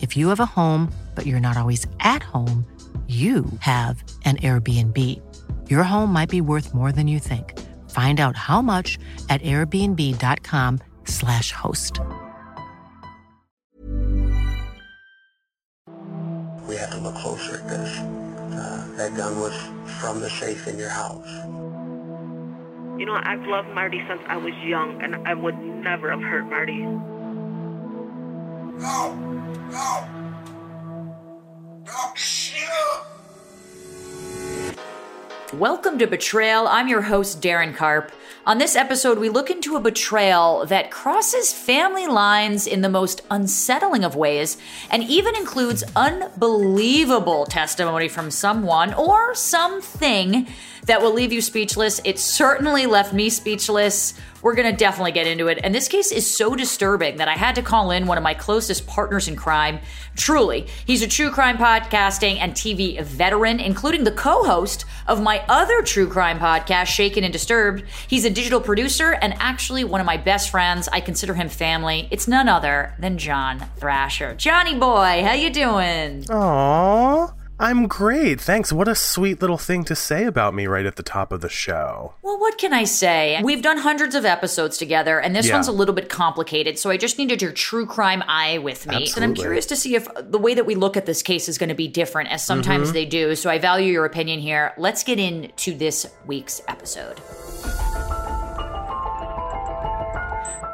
If you have a home, but you're not always at home, you have an Airbnb. Your home might be worth more than you think. Find out how much at airbnb.com/slash host. We have to look closer at this. Uh, that gun was from the safe in your house. You know, I've loved Marty since I was young, and I would never have hurt Marty. No! Welcome to Betrayal. I'm your host, Darren Karp. On this episode, we look into a betrayal that crosses family lines in the most unsettling of ways and even includes unbelievable testimony from someone or something that will leave you speechless. It certainly left me speechless. We're going to definitely get into it. And this case is so disturbing that I had to call in one of my closest partners in crime. Truly, he's a true crime podcasting and TV veteran, including the co host of my other true crime podcast, Shaken and Disturbed. He's a digital producer and actually one of my best friends. I consider him family. It's none other than John Thrasher. Johnny boy, how you doing? Aww. I'm great. Thanks. What a sweet little thing to say about me right at the top of the show. Well, what can I say? We've done hundreds of episodes together, and this Yeah. one's a little bit complicated, so I just needed your true crime eye with me. And I'm curious to see if the way that we look at this case is going to be different, as sometimes Mm-hmm. they do. So I value your opinion here. Let's get into this week's episode.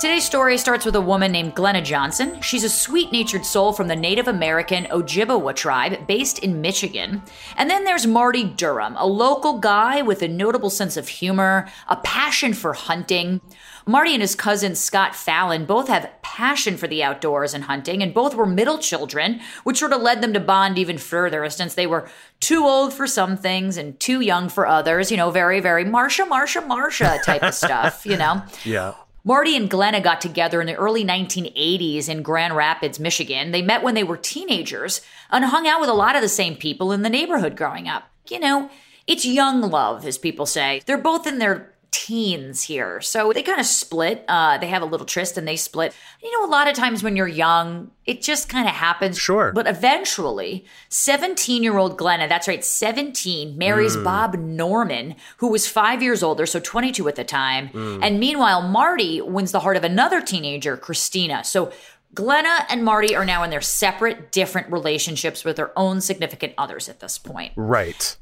Today's story starts with a woman named Glenna Johnson. She's a sweet natured soul from the Native American Ojibwa tribe based in Michigan. And then there's Marty Durham, a local guy with a notable sense of humor, a passion for hunting. Marty and his cousin Scott Fallon both have passion for the outdoors and hunting, and both were middle children, which sort of led them to bond even further since they were too old for some things and too young for others. You know, very, very Marsha, Marsha, Marsha type of stuff, you know? Yeah. Marty and Glenna got together in the early 1980s in Grand Rapids, Michigan. They met when they were teenagers and hung out with a lot of the same people in the neighborhood growing up. You know, it's young love, as people say. They're both in their teens here. So they kind of split. Uh, they have a little tryst and they split. You know, a lot of times when you're young, it just kind of happens. Sure. But eventually, 17 year old Glenna, that's right, 17, marries Bob Norman, who was five years older, so 22 at the time. And meanwhile, Marty wins the heart of another teenager, Christina. So Glenna and Marty are now in their separate, different relationships with their own significant others at this point. Right.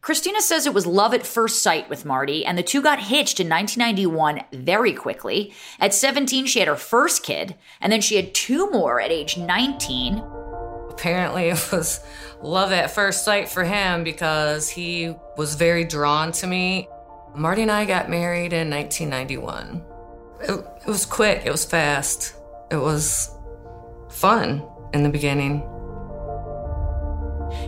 Christina says it was love at first sight with Marty, and the two got hitched in 1991 very quickly. At 17, she had her first kid, and then she had two more at age 19. Apparently, it was love at first sight for him because he was very drawn to me. Marty and I got married in 1991. It, it was quick, it was fast, it was fun in the beginning.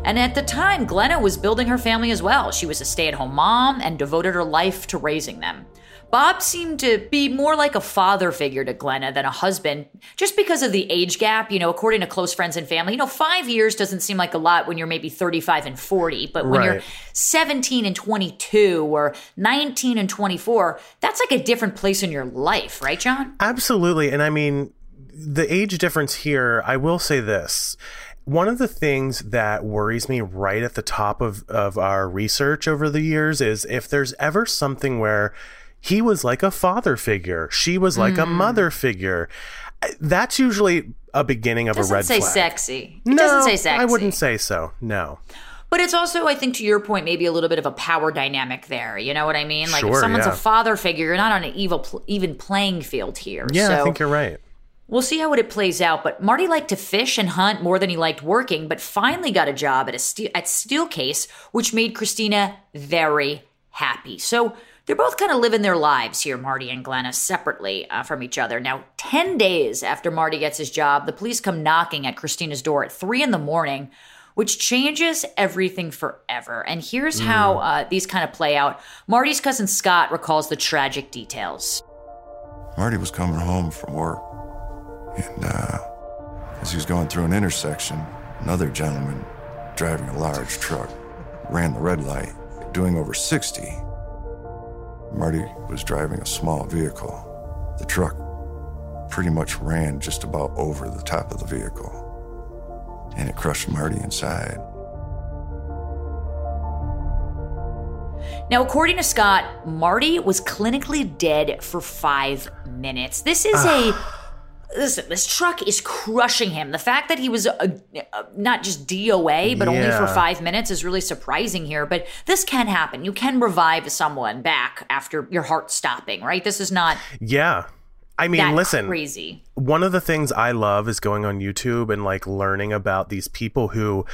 And at the time, Glenna was building her family as well. She was a stay at home mom and devoted her life to raising them. Bob seemed to be more like a father figure to Glenna than a husband, just because of the age gap. You know, according to close friends and family, you know, five years doesn't seem like a lot when you're maybe 35 and 40, but when Right. you're 17 and 22 or 19 and 24, that's like a different place in your life, right, John? Absolutely. And I mean, the age difference here, I will say this. One of the things that worries me right at the top of, of our research over the years is if there's ever something where he was like a father figure, she was like a Hmm. mother figure. That's usually a beginning of a red say flag. sexy. It no, doesn't say sexy. I wouldn't say so. No. But it's also, I think, to your point, maybe a little bit of a power dynamic there. You know what I mean? Like if someone's yeah. a father figure, you're not on an evil, pl- even playing field here. Yeah, so I think you're right. We'll see how it plays out. But Marty liked to fish and hunt more than he liked working, but finally got a job at a steel, at Steelcase, which made Christina very happy. So they're both kind of living their lives here, Marty and Glenna, separately uh, from each other. Now, 10 days after Marty gets his job, the police come knocking at Christina's door at 3 in the morning, which changes everything forever. And here's how uh, these kind of play out. Marty's cousin Scott recalls the tragic details. Marty was coming home from work, and uh, as he was going through an intersection, another gentleman driving a large truck ran the red light, doing over 60. Marty was driving a small vehicle. The truck pretty much ran just about over the top of the vehicle, and it crushed Marty inside. Now, according to Scott, Marty was clinically dead for five minutes. This is a. Listen, this truck is crushing him. The fact that he was uh uh not just DOA, but only for five minutes is really surprising here. But this can happen. You can revive someone back after your heart stopping, right? This is not Yeah. I mean, listen, crazy. one of the things I love is going on YouTube and like learning about these people who,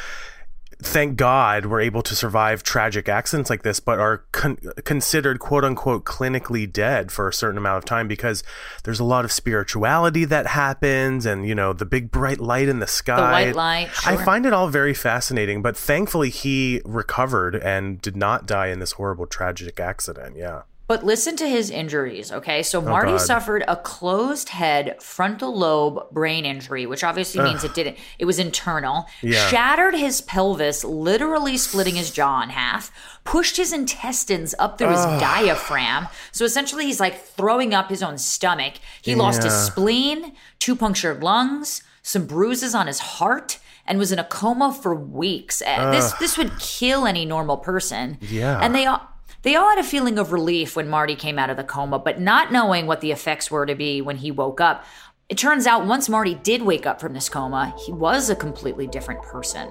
thank God, we were able to survive tragic accidents like this, but are con- considered quote unquote clinically dead for a certain amount of time because there's a lot of spirituality that happens and, you know, the big bright light in the sky. white light, I find it all very fascinating, but thankfully he recovered and did not die in this horrible tragic accident. Yeah. But listen to his injuries, okay? So Marty Oh, God. suffered a closed head frontal lobe brain injury, which obviously means it didn't it was internal. Yeah. Shattered his pelvis, literally splitting his jaw in half, pushed his intestines up through his diaphragm. So essentially he's like throwing up his own stomach. He lost his spleen, two punctured lungs, some bruises on his heart. And was in a coma for weeks. Uh, This this would kill any normal person. Yeah. And they all they all had a feeling of relief when Marty came out of the coma, but not knowing what the effects were to be when he woke up. It turns out once Marty did wake up from this coma, he was a completely different person.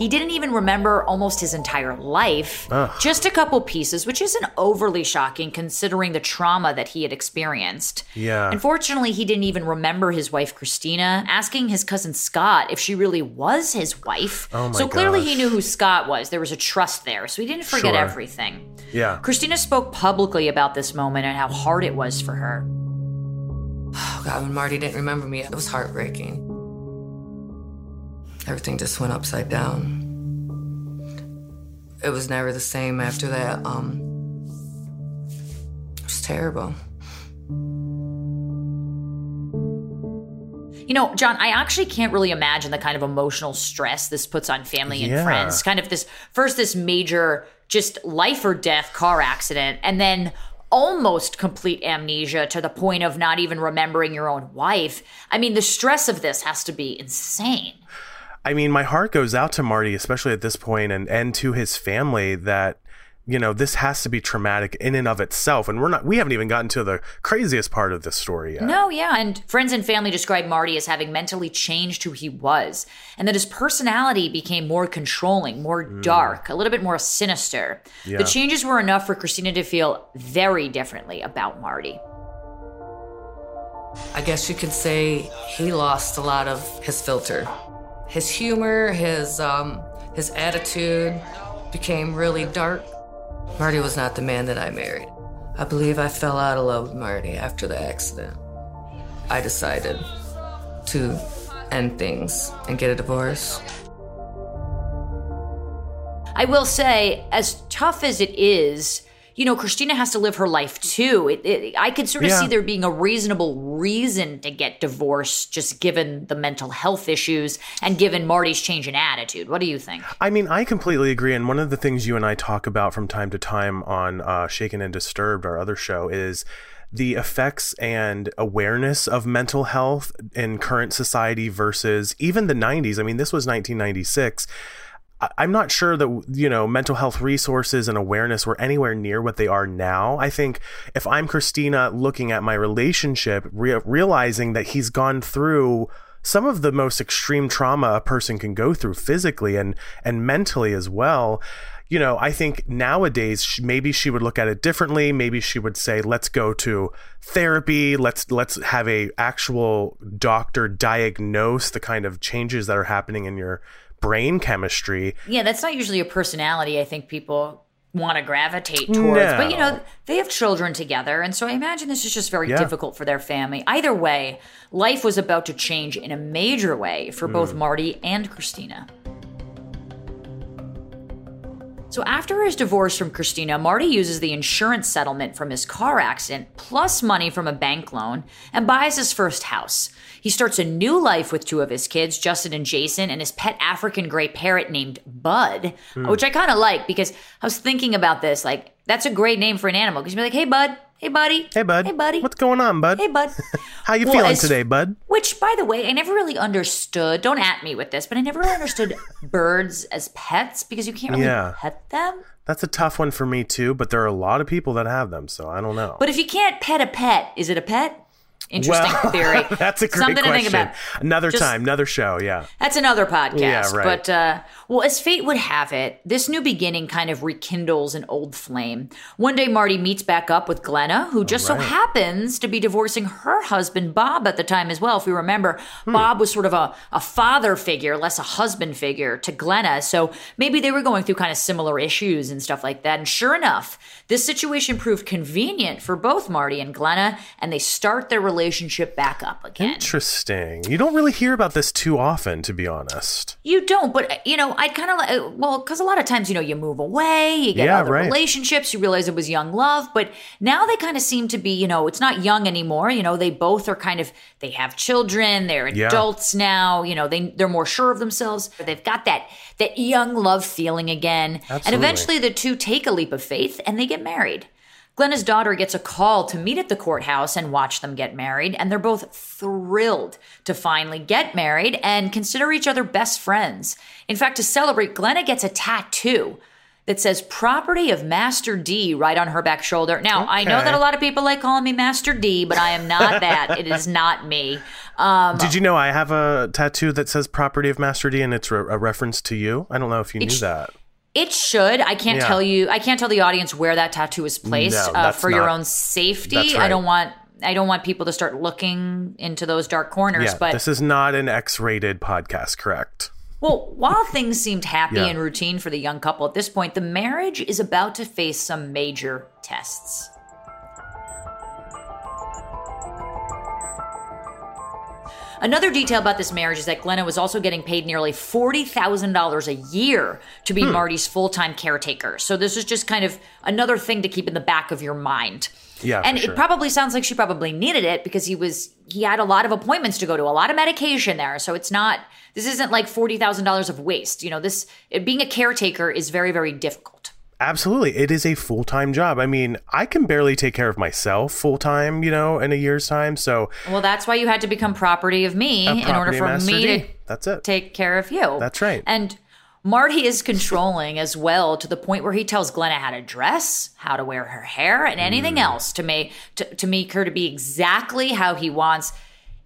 He didn't even remember almost his entire life, just a couple pieces, which isn't overly shocking considering the trauma that he had experienced. Yeah. Unfortunately, he didn't even remember his wife Christina, asking his cousin Scott if she really was his wife. Oh my so clearly he knew who Scott was. There was a trust there, so he didn't forget Sure. everything. Yeah. Christina spoke publicly about this moment and how hard it was for her. Oh God, when Marty didn't remember me, it was heartbreaking. Everything just went upside down. It was never the same after that. Um, it was terrible. You know, John, I actually can't really imagine the kind of emotional stress this puts on family and Yeah. friends. Kind of this first, this major, just life or death car accident, and then almost complete amnesia to the point of not even remembering your own wife. I mean, the stress of this has to be insane. I mean, my heart goes out to Marty, especially at this point, and and to his family. That you know, this has to be traumatic in and of itself. And we're not, we haven't even gotten to the craziest part of this story yet. No, yeah. And friends and family described Marty as having mentally changed who he was, and that his personality became more controlling, more hmm. dark, a little bit more sinister. Yeah. The changes were enough for Christina to feel very differently about Marty. I guess you could say he lost a lot of his filter. His humor, his um, his attitude became really dark. Marty was not the man that I married. I believe I fell out of love with Marty after the accident. I decided to end things and get a divorce. I will say, as tough as it is, you know, Christina has to live her life too. It, it, I could sort of Yeah. see there being a reasonable reason to get divorced, just given the mental health issues and given Marty's change in attitude. What do you think? I mean, I completely agree. And one of the things you and I talk about from time to time on uh, Shaken and Disturbed, our other show, is the effects and awareness of mental health in current society versus even the 90s. I mean, this was 1996. I'm not sure that you know mental health resources and awareness were anywhere near what they are now. I think if I'm Christina looking at my relationship, re- realizing that he's gone through some of the most extreme trauma a person can go through physically and and mentally as well. You know, I think nowadays maybe she would look at it differently. Maybe she would say, "Let's go to therapy. Let's let's have a actual doctor diagnose the kind of changes that are happening in your brain chemistry." Yeah, that's not usually a personality I think people want to gravitate towards. But you know, they have children together, and so I imagine this is just very Yeah. difficult for their family. Either way, life was about to change in a major way for both Mm. Marty and Christina. So after his divorce from Christina, Marty uses the insurance settlement from his car accident plus money from a bank loan and buys his first house. He starts a new life with two of his kids, Justin and Jason, and his pet African gray parrot named Bud, Hmm. which I kind of like because I was thinking about this. Like, that's a great name for an animal because you'd be like, hey, Bud. Hey, buddy. Hey, bud. Hey, buddy. What's going on, bud? Hey, bud. How you Well, feeling as- today, bud? Which, by the way, I never really understood. Don't at me with this, but I never really understood birds as pets because you can't really Yeah. pet them. That's a tough one for me too, but there are a lot of people that have them, so I don't know. But if you can't pet a pet, is it a pet? Interesting well, theory. that's a great Something question. to think about. Another Just- time, another show. Yeah. That's another podcast. Yeah, right. But, uh, well, as fate would have it, this new beginning kind of rekindles an old flame. One day, Marty meets back up with Glenna, who just so happens to be divorcing her husband, Bob, at the time as well. If we remember, Hmm. Bob was sort of a, a father figure, less a husband figure to Glenna. So maybe they were going through kind of similar issues and stuff like that. And sure enough, this situation proved convenient for both Marty and Glenna, and they start their relationship back up again. Interesting. You don't really hear about this too often, to be honest. You don't, but uh, you know, I'd kind of like, well, because a lot of times, you know, you move away, you get Yeah, other right. relationships, you realize it was young love, but now they kind of seem to be, you know, it's not young anymore. You know, they both are kind of, they have children, they're Yeah. adults now. You know, they they're more sure of themselves. They've got that that young love feeling again, and eventually the two take a leap of faith and they get married. Glenna's daughter gets a call to meet at the courthouse and watch them get married, and they're both thrilled to finally get married and consider each other best friends. In fact, to celebrate, Glenna gets a tattoo that says property of Master D right on her back shoulder. Now, I know that a lot of people like calling me Master D, but I am not that. it is not me. Um, Did you know I have a tattoo that says "Property of Master D" and it's re- a reference to you? I don't know if you knew that. It should. I can't Yeah. tell you. I can't tell the audience where that tattoo is placed No, uh, for your own safety. that's I don't want. I don't want people to start looking into those dark corners. Yeah, but this is not an X-rated podcast, correct? well, while things seemed happy Yeah. and routine for the young couple at this point, the marriage is about to face some major tests. Another detail about this marriage is that Glenna was also getting paid nearly $40,000 a year to be hmm. Marty's full time caretaker. So, this is just kind of another thing to keep in the back of your mind. Yeah, And sure. it probably sounds like she probably needed it because he was, he had a lot of appointments to go to, a lot of medication there. So, it's not, this isn't like $40,000 of waste. You know, this, being a caretaker is very, very difficult. Absolutely. It is a full time job. I mean, I can barely take care of myself full time, you know, in a year's time. So, Well, that's why you had to become property of me a in order for master me D. to That's it. take care of you. That's right. And Marty is controlling as well to the point where he tells Glenna how to dress, how to wear her hair, and anything Mm. else to make to, to make her to be exactly how he wants.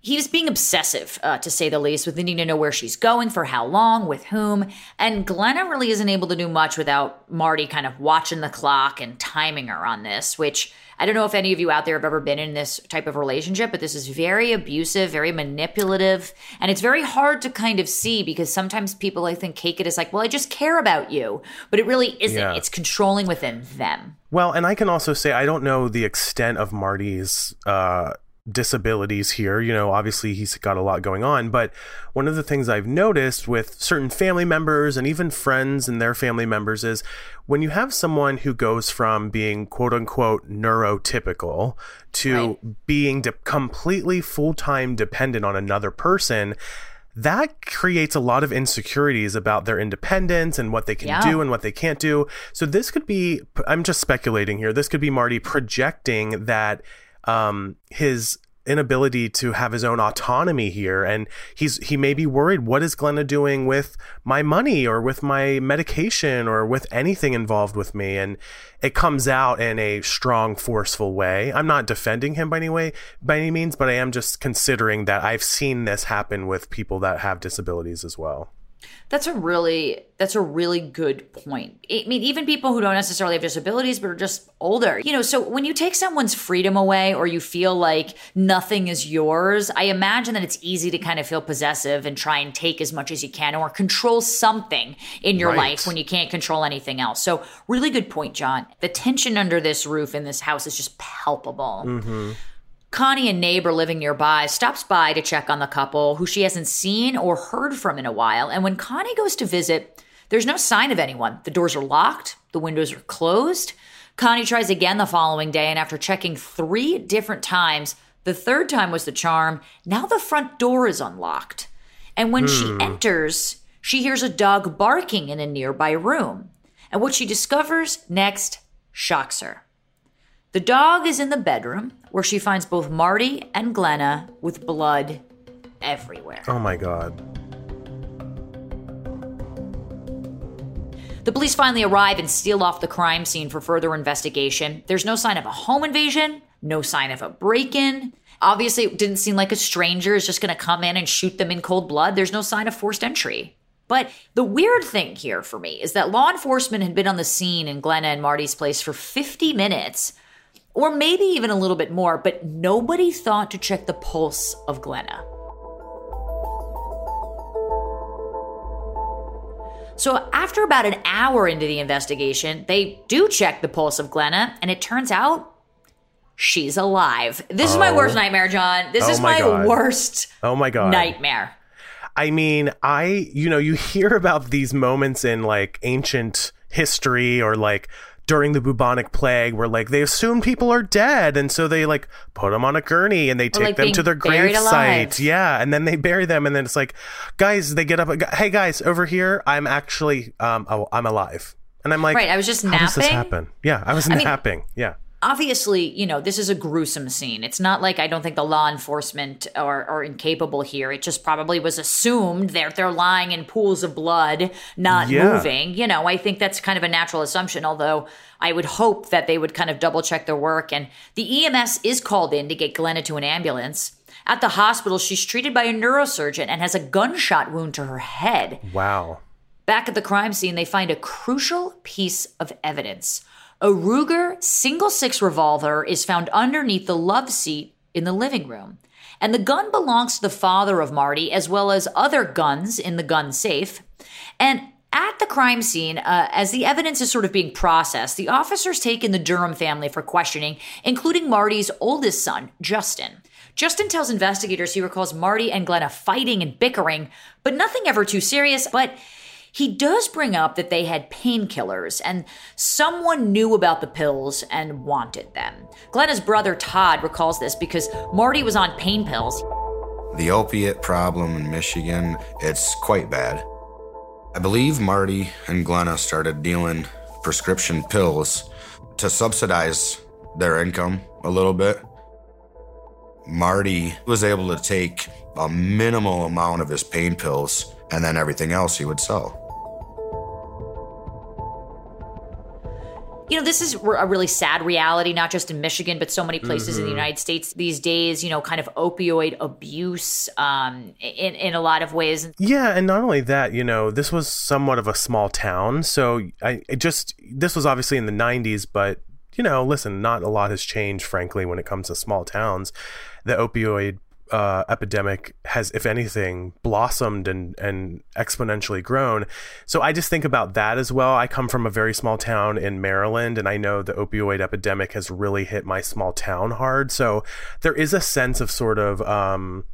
He was being obsessive, uh, to say the least, with needing to know where she's going, for how long, with whom. And Glenna really isn't able to do much without Marty kind of watching the clock and timing her on this, which I don't know if any of you out there have ever been in this type of relationship, but this is very abusive, very manipulative, and it's very hard to kind of see because sometimes people, I think, take it as like, well, I just care about you. But it really isn't. Yeah. It's controlling within them. Well, and I can also say I don't know the extent of Marty's uh, disabilities here. You know, obviously he's got a lot going on, but one of the things I've noticed with certain family members and even friends and their family members is when you have someone who goes from being quote unquote neurotypical to right. being de- completely full time dependent on another person, that creates a lot of insecurities about their independence and what they can yeah. do and what they can't do. So this could be I'm just speculating here. This could be Marty projecting that um, his inability to have his own autonomy here. And he's he may be worried what is Glenna doing with my money or with my medication or with anything involved with me? And it comes out in a strong forceful way. I'm not defending him by any way by any means but I am just considering that I've seen this happen with people that have disabilities as well that's a really that's a really good point. I mean, even people who don't necessarily have disabilities but are just older. You know, so when you take someone's freedom away or you feel like nothing is yours, I imagine that it's easy to kind of feel possessive and try and take as much as you can or control something in your right. life when you can't control anything else. So, really good point, John. The tension under this roof in this house is just palpable. Mm-hmm. Connie, a neighbor living nearby, stops by to check on the couple who she hasn't seen or heard from in a while. And when Connie goes to visit, there's no sign of anyone. The doors are locked, the windows are closed. Connie tries again the following day, and after checking three different times, the third time was the charm. Now the front door is unlocked. And when hmm. she enters, she hears a dog barking in a nearby room. And what she discovers next shocks her. The dog is in the bedroom where she finds both Marty and Glenna with blood everywhere. Oh my God. The police finally arrive and steal off the crime scene for further investigation. There's no sign of a home invasion, no sign of a break in. Obviously, it didn't seem like a stranger is just going to come in and shoot them in cold blood. There's no sign of forced entry. But the weird thing here for me is that law enforcement had been on the scene in Glenna and Marty's place for 50 minutes or maybe even a little bit more, but nobody thought to check the pulse of Glenna. So, after about an hour into the investigation, they do check the pulse of Glenna, and it turns out she's alive. This oh. is my oh. worst nightmare, John. This oh is my, my worst oh my God. nightmare. I mean, I, you know, you hear about these moments in like ancient history or like during the bubonic plague where like they assume people are dead and so they like put them on a gurney and they take like them to their grave site yeah and then they bury them and then it's like guys they get up hey guys over here i'm actually um oh, i'm alive. And i'm like right i was just napping does this happen? Yeah i was I napping. Mean, yeah obviously, you know, this is a gruesome scene. It's not like I don't think the law enforcement are, are incapable here. It just probably was assumed that they're lying in pools of blood, not yeah. moving. You know, I think that's kind of a natural assumption, although I would hope that they would kind of double check their work. And the EMS is called in to get Glenna to an ambulance. At the hospital, she's treated by a neurosurgeon and has a gunshot wound to her head. Wow. Back at the crime scene, they find a crucial piece of evidence a Ruger single six revolver is found underneath the love seat in the living room. And the gun belongs to the father of Marty, as well as other guns in the gun safe. And at the crime scene, uh, as the evidence is sort of being processed, the officers take in the Durham family for questioning, including Marty's oldest son, Justin. Justin tells investigators he recalls Marty and Glenna fighting and bickering, but nothing ever too serious. But he does bring up that they had painkillers and someone knew about the pills and wanted them. Glenna's brother Todd recalls this because Marty was on pain pills. The opiate problem in Michigan, it's quite bad. I believe Marty and Glenna started dealing prescription pills to subsidize their income a little bit. Marty was able to take a minimal amount of his pain pills and then everything else he would sell. You know, this is a really sad reality, not just in Michigan, but so many places mm-hmm. in the mm-hmm. United States these days. You know, kind of opioid abuse um, in in a lot of ways. Yeah, and not only that, you know, this was somewhat of a small town, so I just this was obviously in the '90s, but you know, listen, not a lot has changed, frankly, when it comes to small towns. The opioid uh, epidemic has, if anything, blossomed and, and exponentially grown. So I just think about that as well. I come from a very small town in Maryland, and I know the opioid epidemic has really hit my small town hard. So there is a sense of sort of um,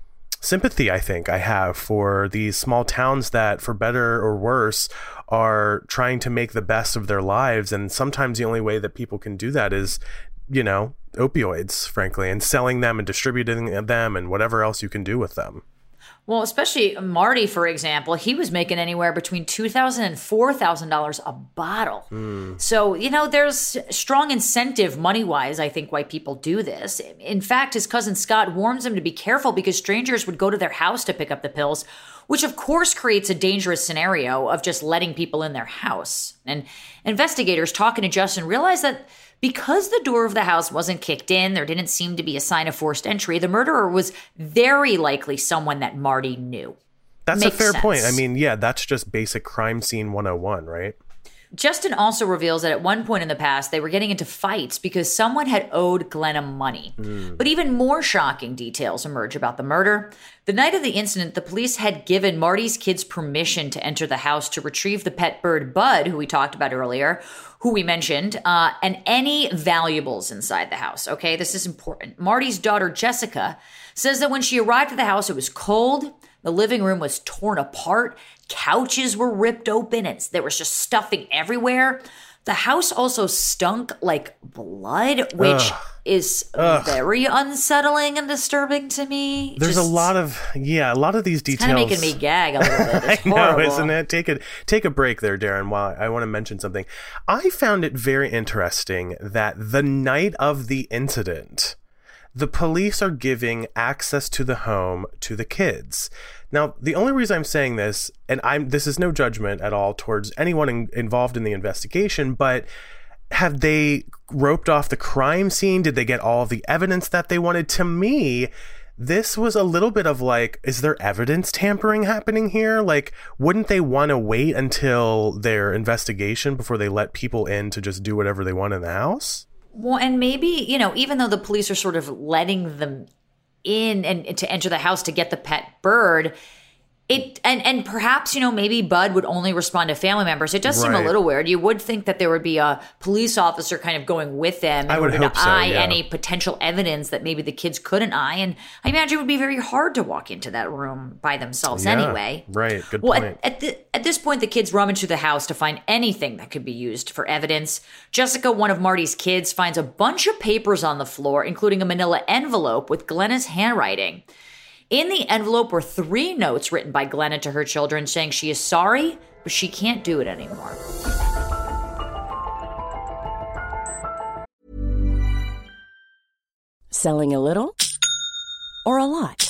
sympathy, I think, I have for these small towns that, for better or worse, are trying to make the best of their lives. And sometimes the only way that people can do that is, you know, opioids, frankly, and selling them and distributing them and whatever else you can do with them. Well, especially Marty, for example, he was making anywhere between two thousand and four thousand dollars a bottle. Mm. So you know, there's strong incentive money wise. I think why people do this. In fact, his cousin Scott warns him to be careful because strangers would go to their house to pick up the pills, which of course creates a dangerous scenario of just letting people in their house. And investigators talking to Justin realized that because the door of the house wasn't kicked in, there didn't seem to be a sign of forced entry. The murderer was very likely someone that Marty knew. That's Makes a fair sense. point. I mean, yeah, that's just basic crime scene 101, right? Justin also reveals that at one point in the past, they were getting into fights because someone had owed Glenna money. Hmm. But even more shocking details emerge about the murder. The night of the incident, the police had given Marty's kids permission to enter the house to retrieve the pet bird Bud, who we talked about earlier, who we mentioned, uh, and any valuables inside the house. Okay, this is important. Marty's daughter, Jessica, says that when she arrived at the house, it was cold. The living room was torn apart. Couches were ripped open there was just stuffing everywhere. The house also stunk like blood, which Ugh. is Ugh. very unsettling and disturbing to me. There's Just a lot of yeah, a lot of these details. kind of making me gag a little bit. It's I know, isn't it? Take a take a break there, Darren. While I want to mention something, I found it very interesting that the night of the incident, the police are giving access to the home to the kids. Now, the only reason I'm saying this, and I'm this is no judgment at all towards anyone in, involved in the investigation, but have they roped off the crime scene? Did they get all of the evidence that they wanted? To me, this was a little bit of like, is there evidence tampering happening here? Like, wouldn't they want to wait until their investigation before they let people in to just do whatever they want in the house? Well, and maybe, you know, even though the police are sort of letting them in and to enter the house to get the pet bird, it and and perhaps, you know, maybe Bud would only respond to family members. It does seem a little weird. You would think that there would be a police officer kind of going with them in I would order hope to so, eye yeah. any potential evidence that maybe the kids couldn't eye. And I imagine it would be very hard to walk into that room by themselves Yeah, anyway. Right. Good Well, point. at, at, the, at this point, the kids rummage through the house to find anything that could be used for evidence. Jessica, one of Marty's kids, finds a bunch of papers on the floor, including a manila envelope with Glenna's handwriting. In the envelope were three notes written by Glenna to her children saying she is sorry, but she can't do it anymore. Selling a little or a lot?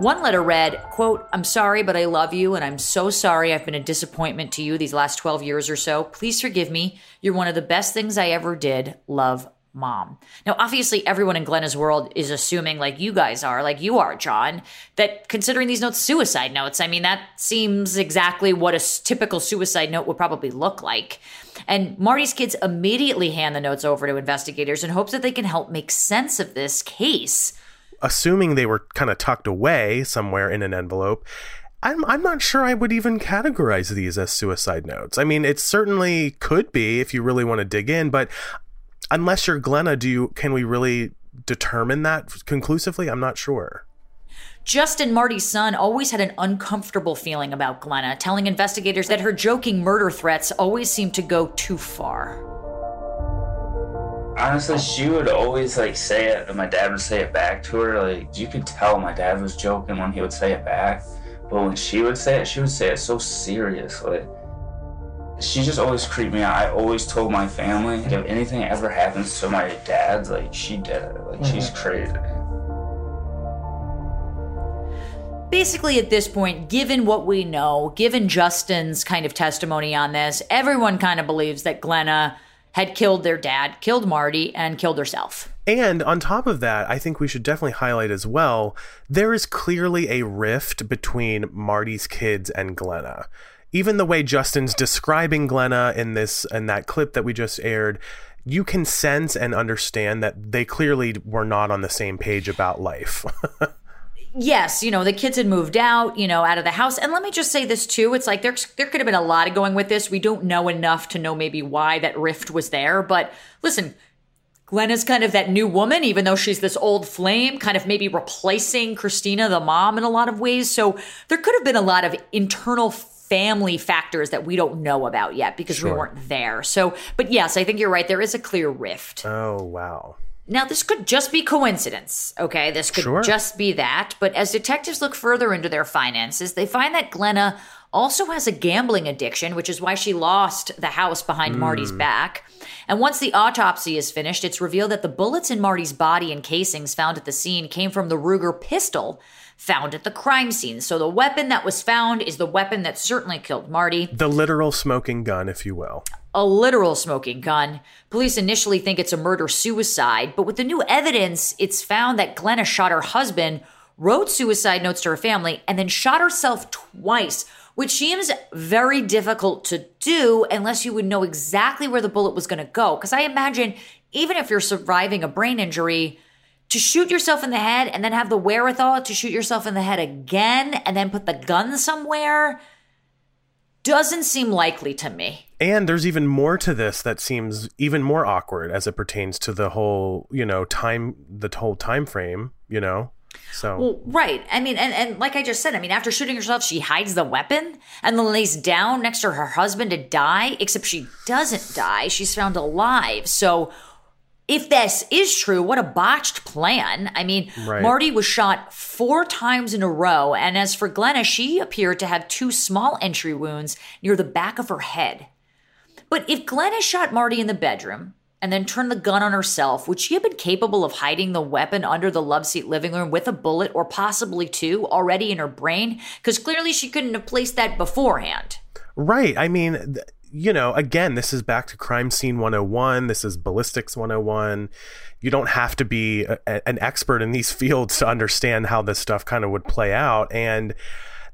One letter read, quote, I'm sorry, but I love you, and I'm so sorry I've been a disappointment to you these last 12 years or so. Please forgive me. You're one of the best things I ever did. Love, mom. Now, obviously, everyone in Glenna's world is assuming, like you guys are, like you are, John, that considering these notes suicide notes, I mean, that seems exactly what a typical suicide note would probably look like. And Marty's kids immediately hand the notes over to investigators in hopes that they can help make sense of this case assuming they were kind of tucked away somewhere in an envelope, I'm I'm not sure I would even categorize these as suicide notes. I mean, it certainly could be if you really want to dig in, but unless you're Glenna, do you can we really determine that conclusively? I'm not sure. Justin, Marty's son, always had an uncomfortable feeling about Glenna, telling investigators that her joking murder threats always seemed to go too far honestly, she would always like say it, and my dad would say it back to her. Like you could tell my dad was joking when he would say it back, but when she would say it, she would say it so seriously. She just always creeped me out. I always told my family if anything ever happens to my dad, like she did it. Like mm-hmm. she's crazy. basically at this point, given what we know, given Justin's kind of testimony on this, everyone kind of believes that Glenna had killed their dad, killed Marty, and killed herself. And on top of that, I think we should definitely highlight as well there is clearly a rift between Marty's kids and Glenna. Even the way Justin's describing Glenna in this in that clip that we just aired, you can sense and understand that they clearly were not on the same page about life. yes, you know, the kids had moved out, you know, out of the house. And let me just say this too. It's like there, there could have been a lot of going with this. We don't know enough to know maybe why that rift was there. But listen, Glenn is kind of that new woman, even though she's this old flame, kind of maybe replacing Christina, the mom, in a lot of ways. So there could have been a lot of internal family factors that we don't know about yet because sure. we weren't there. So, but yes, I think you're right. There is a clear rift. Oh, wow. Now, this could just be coincidence, okay? This could sure. just be that. But as detectives look further into their finances, they find that Glenna also has a gambling addiction, which is why she lost the house behind mm. Marty's back. And once the autopsy is finished, it's revealed that the bullets in Marty's body and casings found at the scene came from the Ruger pistol found at the crime scene. So the weapon that was found is the weapon that certainly killed Marty. The literal smoking gun, if you will a literal smoking gun. Police initially think it's a murder suicide, but with the new evidence, it's found that Glenna shot her husband, wrote suicide notes to her family, and then shot herself twice, which seems very difficult to do unless you would know exactly where the bullet was going to go. Because I imagine, even if you're surviving a brain injury, to shoot yourself in the head and then have the wherewithal to shoot yourself in the head again and then put the gun somewhere doesn't seem likely to me. And there's even more to this that seems even more awkward as it pertains to the whole, you know, time the whole time frame, you know. So well, right. I mean, and, and like I just said, I mean, after shooting herself, she hides the weapon and then lays down next to her husband to die, except she doesn't die. She's found alive. So if this is true, what a botched plan. I mean, right. Marty was shot four times in a row. And as for Glenna, she appeared to have two small entry wounds near the back of her head. But if Glenna shot Marty in the bedroom and then turned the gun on herself, would she have been capable of hiding the weapon under the love seat living room with a bullet or possibly two already in her brain? Because clearly she couldn't have placed that beforehand. Right. I mean, th- you know, again, this is back to crime scene 101. This is ballistics 101. You don't have to be a, an expert in these fields to understand how this stuff kind of would play out. And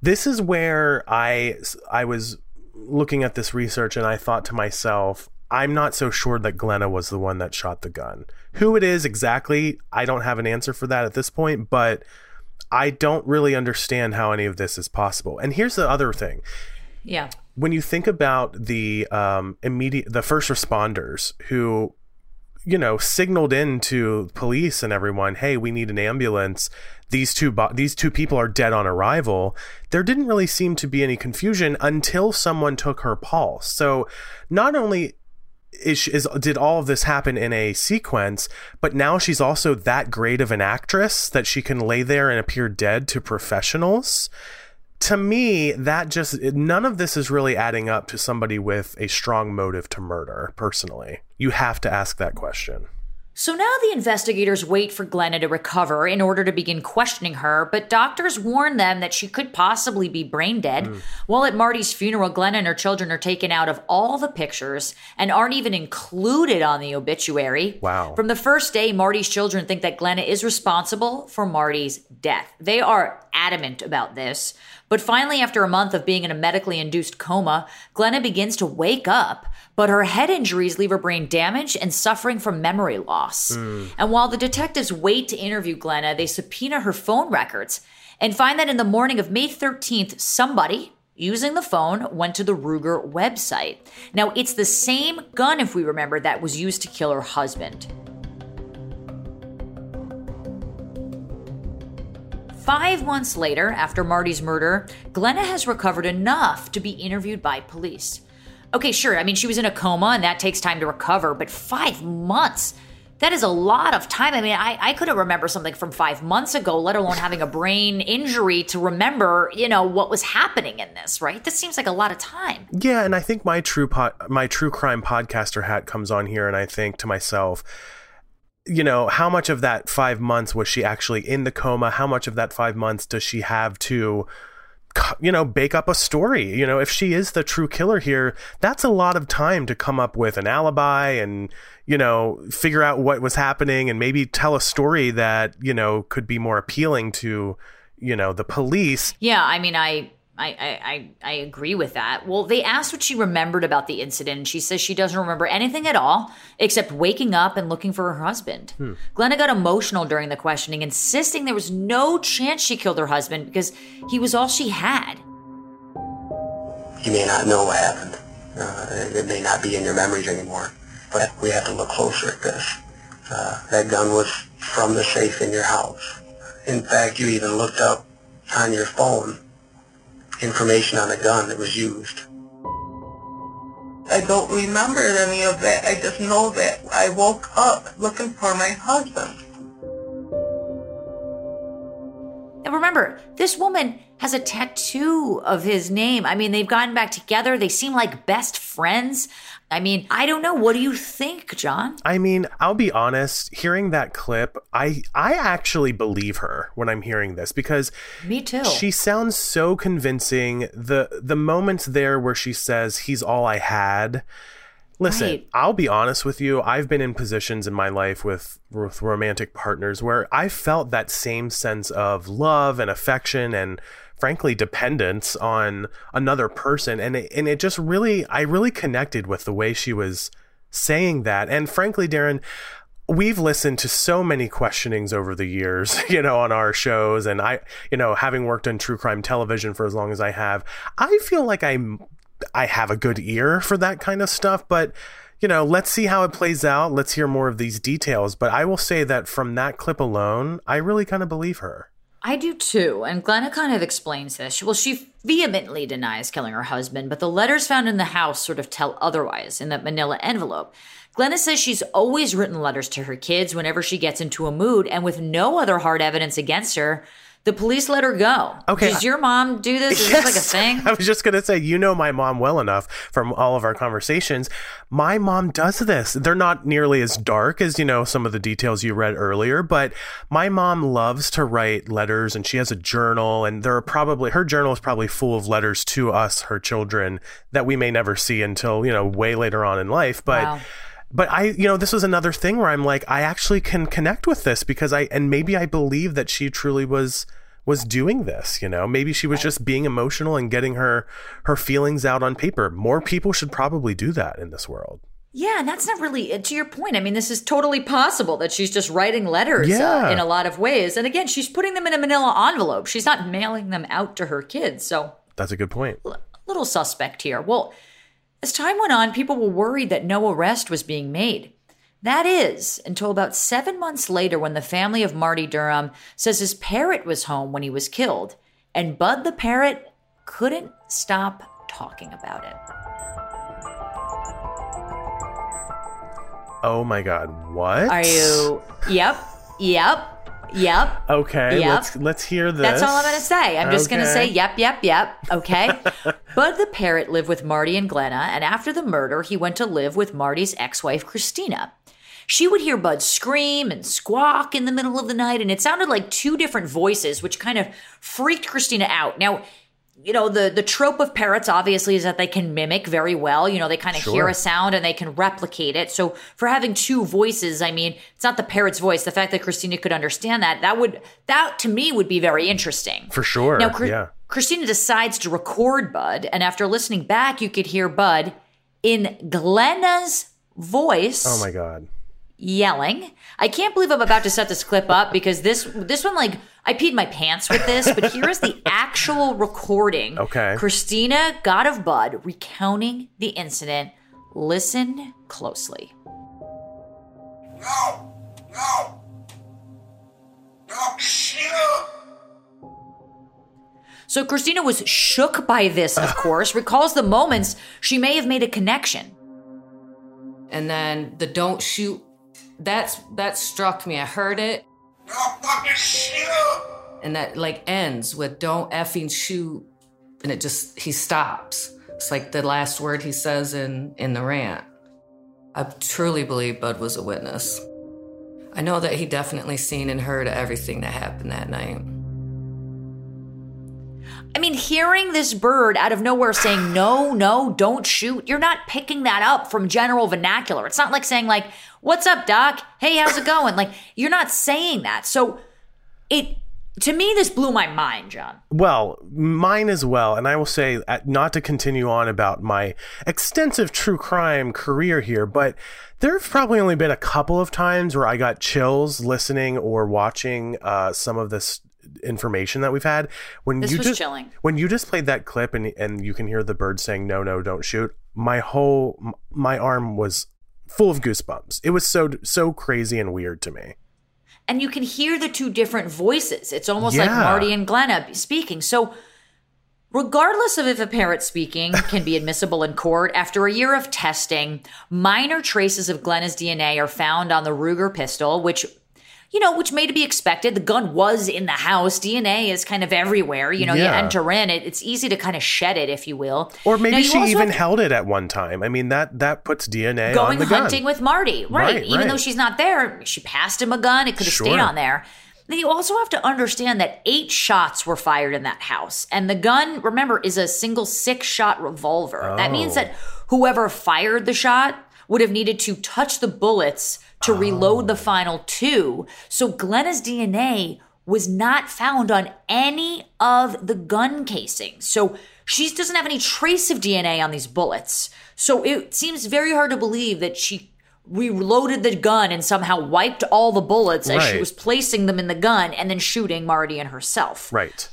this is where I I was looking at this research and I thought to myself, I'm not so sure that Glenna was the one that shot the gun. Who it is exactly, I don't have an answer for that at this point, but I don't really understand how any of this is possible. And here's the other thing. Yeah when you think about the um, immediate the first responders who you know, signaled in to police and everyone, "Hey, we need an ambulance." These two bo- these two people are dead on arrival. There didn't really seem to be any confusion until someone took her pulse. So, not only is, is did all of this happen in a sequence, but now she's also that great of an actress that she can lay there and appear dead to professionals to me, that just none of this is really adding up to somebody with a strong motive to murder, personally. You have to ask that question. So now the investigators wait for Glenna to recover in order to begin questioning her, but doctors warn them that she could possibly be brain dead. Mm. While at Marty's funeral, Glenna and her children are taken out of all the pictures and aren't even included on the obituary. Wow. From the first day, Marty's children think that Glenna is responsible for Marty's death. They are adamant about this. But finally, after a month of being in a medically induced coma, Glenna begins to wake up, but her head injuries leave her brain damaged and suffering from memory loss. Mm. And while the detectives wait to interview Glenna, they subpoena her phone records and find that in the morning of May 13th, somebody, using the phone, went to the Ruger website. Now, it's the same gun, if we remember, that was used to kill her husband. Five months later, after Marty's murder, Glenna has recovered enough to be interviewed by police. Okay, sure, I mean, she was in a coma and that takes time to recover, but five months? That is a lot of time. I mean, I, I couldn't remember something from five months ago, let alone having a brain injury to remember, you know, what was happening in this, right? This seems like a lot of time. Yeah, and I think my true my true crime podcaster hat comes on here, and I think to myself, you know, how much of that five months was she actually in the coma? How much of that five months does she have to, you know, bake up a story? You know, if she is the true killer here, that's a lot of time to come up with an alibi and, you know, figure out what was happening and maybe tell a story that, you know, could be more appealing to, you know, the police. Yeah. I mean, I, I, I, I agree with that. Well, they asked what she remembered about the incident, and she says she doesn't remember anything at all except waking up and looking for her husband. Hmm. Glenna got emotional during the questioning, insisting there was no chance she killed her husband because he was all she had. You may not know what happened. Uh, it may not be in your memories anymore, but we have to look closer at this. Uh, that gun was from the safe in your house. In fact, you even looked up on your phone information on the gun that was used. I don't remember any of that. I just know that I woke up looking for my husband. And remember, this woman has a tattoo of his name. I mean, they've gotten back together. They seem like best friends. I mean, I don't know. What do you think, John? I mean, I'll be honest, hearing that clip, I I actually believe her when I'm hearing this because Me too. She sounds so convincing. The the moments there where she says he's all I had. Listen, right. I'll be honest with you. I've been in positions in my life with, with romantic partners where I felt that same sense of love and affection and frankly dependence on another person and it, and it just really I really connected with the way she was saying that and frankly Darren we've listened to so many questionings over the years, you know, on our shows. And I, you know, having worked on true crime television for as long as I have, I feel like I'm, I have a good ear for that kind of stuff. But, you know, let's see how it plays out. Let's hear more of these details. But I will say that from that clip alone, I really kind of believe her. I do too, and Glenna kind of explains this. Well, she vehemently denies killing her husband, but the letters found in the house sort of tell otherwise in that manila envelope. Glenna says she's always written letters to her kids whenever she gets into a mood, and with no other hard evidence against her, the police let her go. Okay. Does your mom do this? Is yes. this like a thing? I was just going to say, you know my mom well enough from all of our conversations. My mom does this. They're not nearly as dark as, you know, some of the details you read earlier, but my mom loves to write letters and she has a journal and there are probably, her journal is probably full of letters to us, her children, that we may never see until, you know, way later on in life. But, wow but I, you know, this was another thing where I'm like, I actually can connect with this because I, and maybe I believe that she truly was was doing this you know maybe she was just being emotional and getting her her feelings out on paper more people should probably do that in this world yeah, and that's not really uh, to your point. I mean, this is totally possible that she's just writing letters uh, yeah. uh, in a lot of ways. And again, she's putting them in a manila envelope. She's not mailing them out to her kids. So that's a good point. L- little suspect here. Well, as time went on, people were worried that no arrest was being made. That is until about seven months later when the family of Marty Durham says his parrot was home when he was killed, and Bud the parrot couldn't stop talking about it. Oh my god, what? Are you? Yep, yep, yep. Okay, Yep. let's let's hear this. That's all I'm going to say. I'm just going to say, yep, yep, yep. Okay. Bud the parrot lived with Marty and Glenna, and after the murder, he went to live with Marty's ex wife, Christina. She would hear Bud scream and squawk in the middle of the night, and it sounded like two different voices, which kind of freaked Christina out. Now, you know, the, the trope of parrots obviously is that they can mimic very well. You know, they kind of hear a sound and they can replicate it. So for having two voices, I mean, it's not the parrot's voice. The fact that Christina could understand that, that would, that to me would be very interesting. For sure. Now, yeah. Christina decides to record Bud, and after listening back, you could hear Bud in Glenna's voice Oh my god. Yelling. I can't believe I'm about to set this clip up because this this one like I peed my pants with this, but here is the actual recording. Okay. Christina God of Bud recounting the incident. Listen closely. No. No. No, Christina. So Christina was shook by this, of course, recalls the moments she may have made a connection. And then the don't shoot, that's that struck me. I heard it. Don't fucking shoot. And that like ends with don't effing shoot. And it just he stops. It's like the last word he says in in the rant. I truly believe Bud was a witness. I know that he definitely seen and heard everything that happened that night. I mean, hearing this bird out of nowhere saying, no, no, don't shoot, you're not picking that up from general vernacular. It's not like saying, like, what's up, Doc? Hey, how's it going? Like, you're not saying that. So it, to me, this blew my mind, John. Well, mine as well. And I will say, uh, not to continue on about my extensive true crime career here, but there have probably only been a couple of times where I got chills listening or watching uh, some of this information that we've had. When This you just chilling. when you just played that clip and and you can hear the bird saying no, no, don't shoot. My whole my arm was full of goosebumps. It was so so crazy and weird to me. And you can hear the two different voices. It's almost like Marty and Glenna speaking. So, regardless of if a parrot speaking can be admissible in court, after a year of testing, minor traces of Glenna's DNA are found on the Ruger pistol, which you know, which may to be expected. The gun was in the house. DNA is kind of everywhere. You know, you enter in it. It's easy to kind of shed it, if you will. Or maybe you she even to- held it at one time. I mean that that puts DNA on going the gun. hunting with Marty. Right. Right, Even right. though she's not there, she passed him a gun. It could have stayed on there. Then you also have to understand that eight shots were fired in that house. And the gun, remember, is a single six shot revolver. That means Oh. that whoever fired the shot would have needed to touch the bullets to reload the oh. final two. So Glenna's DNA was not found on any of the gun casings. So she doesn't have any trace of DNA on these bullets. So it seems very hard to believe that she reloaded the gun and somehow wiped all the bullets as she was placing them in the gun and then shooting Marty and herself. Right.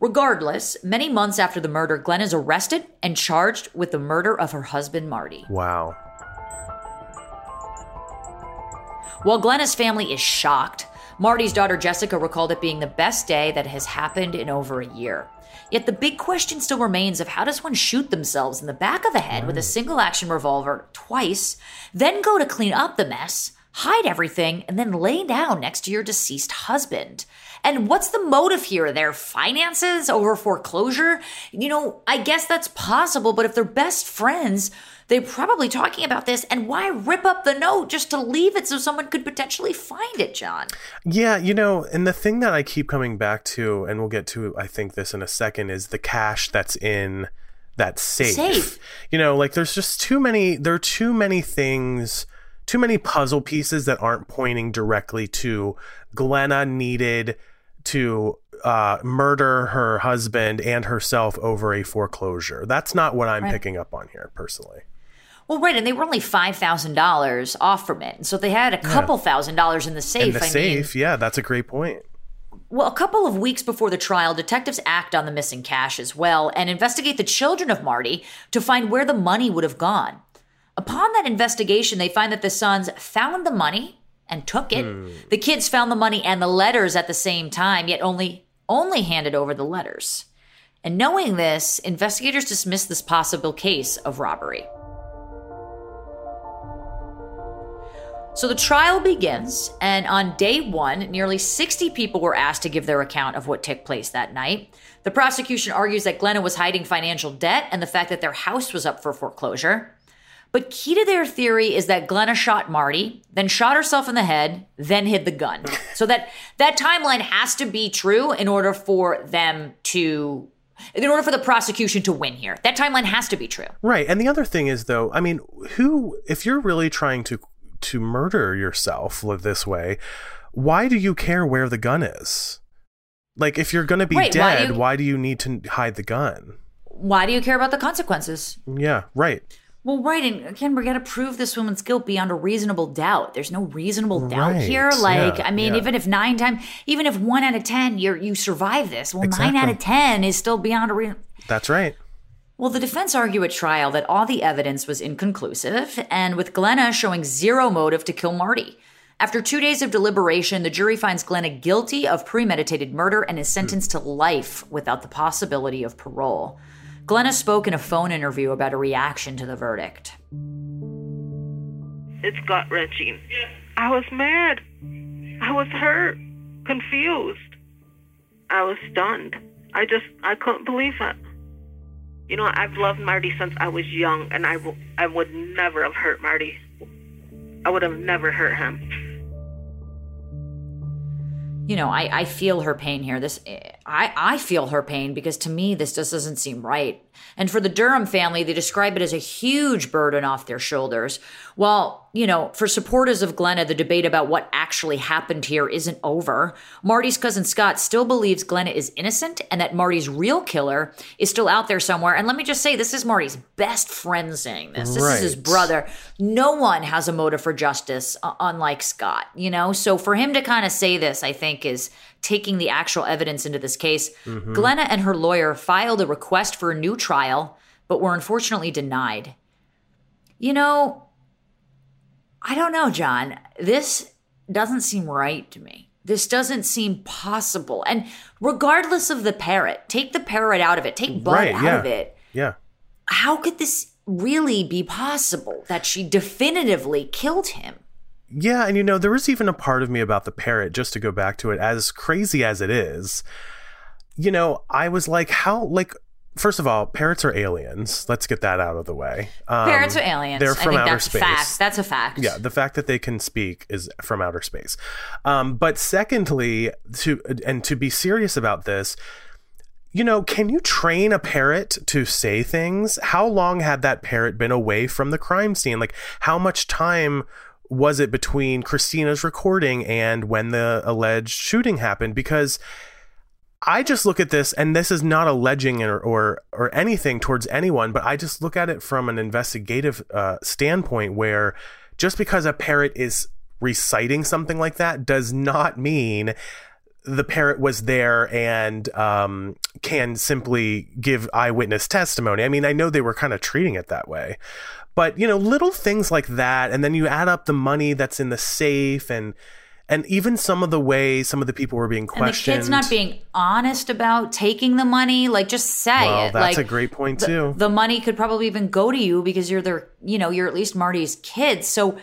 Regardless, many months after the murder, Glenn is arrested and charged with the murder of her husband Marty. Wow. While Glenna's family is shocked, Marty's daughter Jessica recalled it being the best day that has happened in over a year. Yet the big question still remains of how does one shoot themselves in the back of the head with a single action revolver twice, then go to clean up the mess, hide everything, and then lay down next to your deceased husband? And what's the motive here? Their finances over foreclosure? You know, I guess that's possible, but if they're best friends, they're probably talking about this. And why rip up the note just to leave it so someone could potentially find it, John? Yeah, you know, and the thing that I keep coming back to, and we'll get to, I think, this in a second, is the cash that's in that safe. Safe. You know, like there's just too many, there are too many things, too many puzzle pieces that aren't pointing directly to Glenna needed to uh, murder her husband and herself over a foreclosure. That's not what I'm Right. picking up on here, personally. Well, right, and they were only five thousand dollars off from it, and so they had a couple thousand dollars in the safe. in the I mean, safe, yeah, that's a great point. Well, a couple of weeks before the trial, detectives act on the missing cash as well and investigate the children of Marty to find where the money would have gone. Upon that investigation, they find that the sons found the money and took it. Hmm. The kids found the money and the letters at the same time, yet only only handed over the letters. And knowing this, investigators dismissed this possible case of robbery. So the trial begins, and on day one, nearly 60 people were asked to give their account of what took place that night. The prosecution argues that Glenna was hiding financial debt and the fact that their house was up for foreclosure. But key to their theory is that Glenna shot Marty, then shot herself in the head, then hid the gun. So that that timeline has to be true in order for them to in order for the prosecution to win here. That timeline has to be true. Right. And the other thing is though, I mean, who if you're really trying to to murder yourself this way, why do you care where the gun is? Like if you're going to be Right, why dead, you- why do you need to hide the gun? Why do you care about the consequences? Yeah, right. Well, right, and again, we're gonna prove this woman's guilt beyond a reasonable doubt. There's no reasonable doubt Right, here. Like, yeah, I mean, yeah. even if nine times, even if one out of ten, you you survive this, well, nine out of ten is still beyond a reason. That's right. Well, the defense argue at trial that all the evidence was inconclusive, and with Glenna showing zero motive to kill Marty. After two days of deliberation, the jury finds Glenna guilty of premeditated murder and is sentenced to life without the possibility of parole. Glenna spoke in a phone interview about a reaction to the verdict. It's gut wrenching. I was mad. I was hurt, confused. I was stunned. I just, I couldn't believe it. You know, I've loved Marty since I was young, and I, w- I would never have hurt Marty. I would have never hurt him. you know, I, I feel her pain here. This, I, I feel her pain because to me, this just doesn't seem right. And for the Durham family, they describe it as a huge burden off their shoulders. While, you know, for supporters of Glenna, the debate about what actually happened here isn't over. Marty's cousin Scott still believes Glenna is innocent and that Marty's real killer is still out there somewhere. And let me just say, this is Marty's best friend saying this. This is his brother. No one has a motive for justice, uh, unlike Scott, you know? So for him to kind of say this, I think, is taking the actual evidence into this case. Mhm. Glenna and her lawyer filed a request for a new trial, but were unfortunately denied. You know, I don't know, John. This doesn't seem right to me. This doesn't seem possible. And regardless of the parrot, take the parrot out of it, take Bud right. out yeah. of it. Yeah. How could this really be possible that she definitively killed him? Yeah, and you know, there was even a part of me about the parrot, just to go back to it, as crazy as it is. You know, I was like, how, like, first of all, parrots are aliens. Let's get that out of the way. Um, Parrots are aliens. They're I from think outer that's space. fact. That's a fact. Yeah, the fact that they can speak is from outer space. Um, but secondly, to and to be serious about this, you know, can you train a parrot to say things? How long had that parrot been away from the crime scene? Like, how much time was it between Christina's recording and when the alleged shooting happened? Because I just look at this, and this is not alleging or, or or anything towards anyone, but I just look at it from an investigative uh, standpoint, where just because a parrot is reciting something like that does not mean the parrot was there and um, can simply give eyewitness testimony. I mean, I know they were kind of treating it that way, but you know, little things like that, and then you add up the money that's in the safe, and and even some of the way some of the people were being And the questioned. kid's not being honest about taking the money. Like, just say Well, it. that's like, a great point, the- too. The money could probably even go to you because you're their, you know, you're at least Marty's kid. So,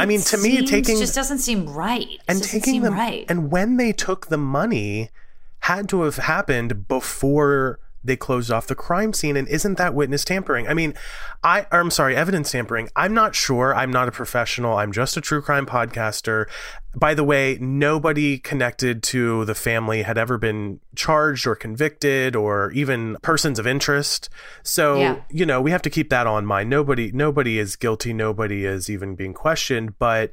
I mean, to me, taking- just doesn't seem right. And doesn't taking seem them right. and when they took the money had to have happened before they closed off the crime scene and isn't that witness tampering? I mean i i'm sorry evidence tampering. I'm not sure. I'm not a professional. I'm just a true crime podcaster. By the way nobody connected to the family had ever been charged or convicted or even persons of interest. So Yeah. you know we have to keep that on mind. Nobody nobody is guilty. Nobody is even being questioned. But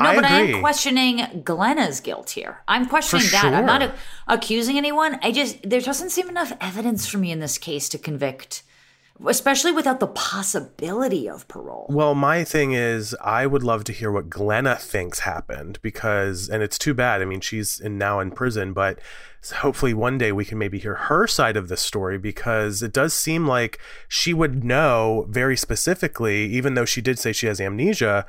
No, I but I am questioning Glenna's guilt here. I'm questioning For that. I'm not a- accusing anyone. I just there doesn't seem enough evidence for me in this case to convict especially without the possibility of parole. Well, my thing is, I would love to hear what Glenna thinks happened because, and it's too bad. I mean, she's in, now in prison, but hopefully one day we can maybe hear her side of the story because it does seem like she would know very specifically, even though she did say she has amnesia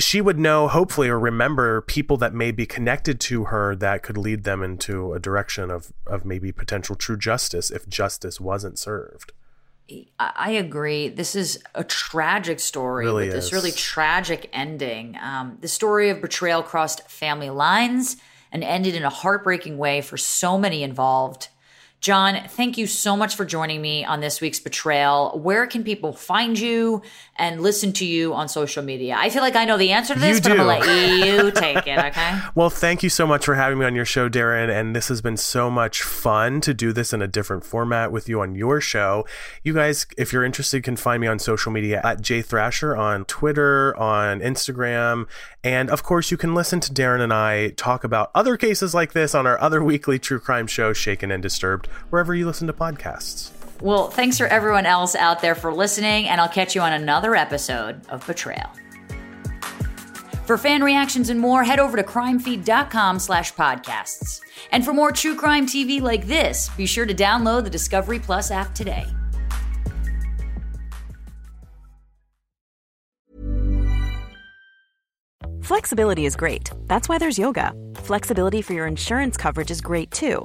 she would know hopefully or remember people that may be connected to her that could lead them into a direction of of maybe potential true justice if justice wasn't served I agree. This is a tragic story Really with this is. really tragic ending. Um, the story of betrayal crossed family lines and ended in a heartbreaking way for so many involved. John, thank you so much for joining me on this week's Betrayal. Where can people find you and listen to you on social media? I feel like I know the answer to this, You but I'm going to do. let you take it, okay? Well, thank you so much for having me on your show, Darren. And this has been so much fun to do this in a different format with you on your show. You guys, if you're interested, can find me on social media at Jay Thrasher on Twitter, on Instagram. And of course, you can listen to Darren and I talk about other cases like this on our other weekly true crime show, Shaken and Disturbed, wherever you listen to podcasts. Well, thanks for everyone else out there for listening, and I'll catch you on another episode of Betrayal. For fan reactions and more, head over to crimefeed.com slash podcasts. And for more true crime TV like this, be sure to download the Discovery Plus app today. Flexibility is great. That's why there's yoga. Flexibility for your insurance coverage is great too.